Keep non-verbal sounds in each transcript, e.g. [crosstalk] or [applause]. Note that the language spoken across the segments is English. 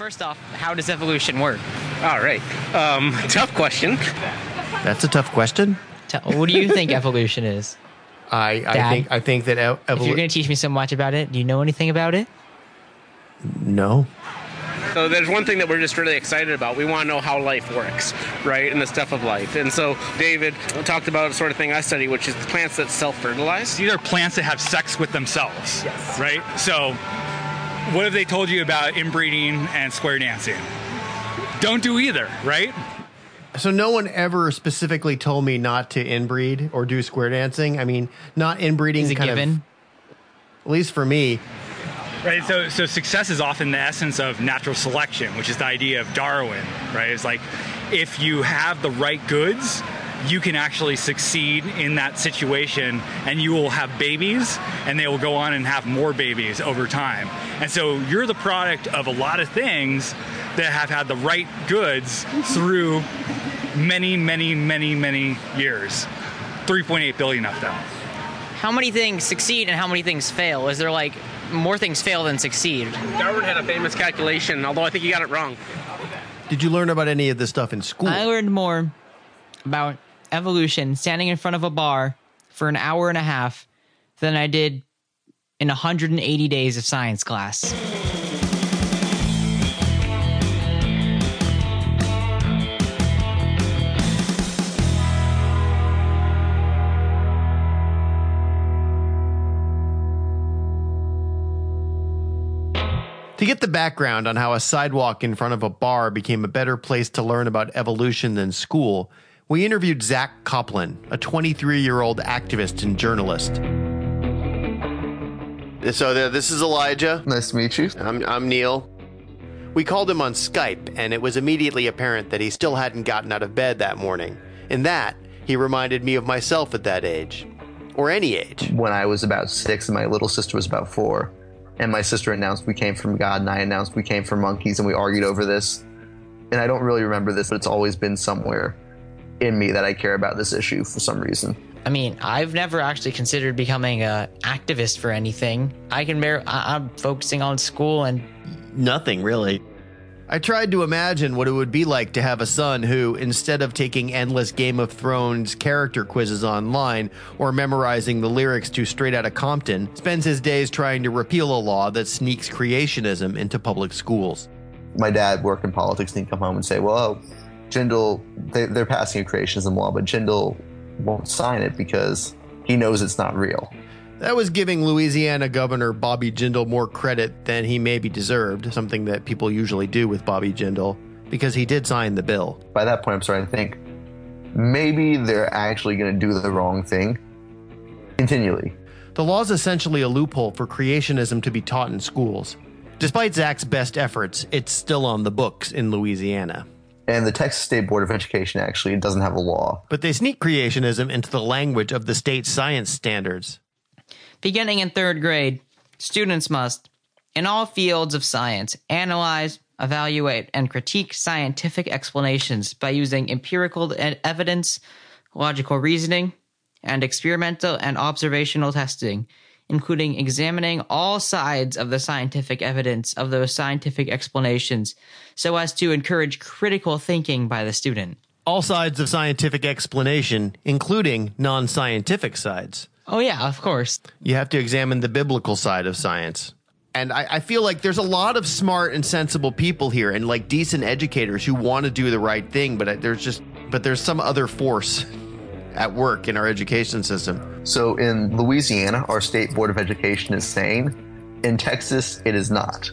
First off, how does evolution work? All right. Um, [laughs] tough question. That's a tough question. What do you think [laughs] evolution is? I, I Dad? think I think that ev- If you're going to teach me so much about it, do you know anything about it? no. So there's one thing that we're just really excited about. We want to know how life works, right, and the stuff of life. And so David talked about the sort of thing I study, which is plants that self-fertilize. These are plants that have sex with themselves. yes. Right? So, what have they told you about inbreeding and square dancing? Don't do either, right? So no one ever specifically told me not to inbreed or do square dancing. I mean, not inbreeding Is it kind given? of at least for me. Right. So, so success is often the essence of natural selection, which is the idea of Darwin. Right. It's like if you have the right goods, you can actually succeed in that situation, and you will have babies, and they will go on and have more babies over time. And so you're the product of a lot of things that have had the right goods through many, many, many, many years. 3.8 billion of them. How many things succeed and how many things fail? Is there like more things fail than succeed? Darwin had a famous calculation, although I think he got it wrong. Did you learn about any of this stuff in school? I learned more about evolution standing in front of a bar for an hour and a half than I did in 180 days of science class. To get the background on how a sidewalk in front of a bar became a better place to learn about evolution than school, we interviewed Zack Kopplin, a 23 year old activist and journalist. So this is Elijah. Nice to meet you. I'm, I'm Neal. We called him on Skype, and it was immediately apparent that he still hadn't gotten out of bed that morning. In that, he reminded me of myself at that age. Or any age. When I was about six and my little sister was about four, and my sister announced we came from God, and I announced we came from monkeys, and we argued over this. And I don't really remember this, but it's always been somewhere in me that I care about this issue for some reason. I mean, I've never actually considered becoming a activist for anything. I can bear. I- I'm focusing on school and Nothing, really. I tried to imagine what it would be like to have a son who, instead of taking endless Game of Thrones character quizzes online or memorizing the lyrics to Straight Outta Compton, spends his days trying to repeal a law that sneaks creationism into public schools. My dad worked in politics, and he'd come home and say, "Well, Jindal, they, they're passing a creationism law, but Jindal won't sign it because he knows it's not real." That was giving Louisiana Governor Bobby Jindal more credit than he maybe deserved, something that people usually do with Bobby Jindal, because he did sign the bill. By that point, I'm starting to think maybe they're actually going to do the wrong thing continually. The law is essentially a loophole for creationism to be taught in schools. Despite Zack's best efforts, it's still on the books in Louisiana. And the Texas State Board of Education actually doesn't have a law. But they sneak creationism into the language of the state science standards. beginning in third grade, students must, in all fields of science, analyze, evaluate, and critique scientific explanations by using empirical evidence, logical reasoning, and experimental and observational testing, including examining all sides of the scientific evidence of those scientific explanations so as to encourage critical thinking by the student. All sides of scientific explanation, including non scientific sides. Oh, yeah, of course. You have to examine the biblical side of science. And I, I feel like there's a lot of smart and sensible people here and like decent educators who want to do the right thing, but uh, there's just, but there's some other force at work in our education system. So in Louisiana, our State Board of Education is sane. In Texas, it is not.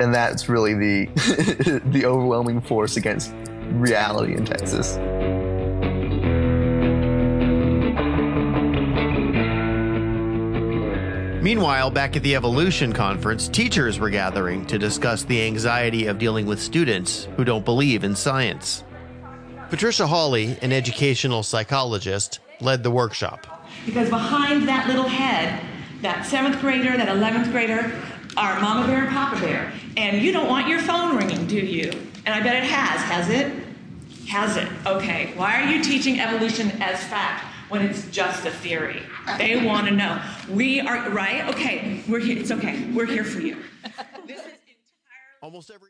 And that's really the [laughs] the overwhelming force against reality in Texas. Meanwhile, back at the Evolution Conference, teachers were gathering to discuss the anxiety of dealing with students who don't believe in science. Patricia Hawley, an educational psychologist, led the workshop. Because behind that little head, that seventh grader, that 11th grader, are Mama Bear and Papa Bear. And you don't want your phone ringing, do you? And I bet it has. Has it? Has it? Okay. Why are you teaching evolution as fact when it's just a theory? They want to know. We are, right? Okay. We're here. It's okay. We're here for you. [laughs] This is entirely. Almost every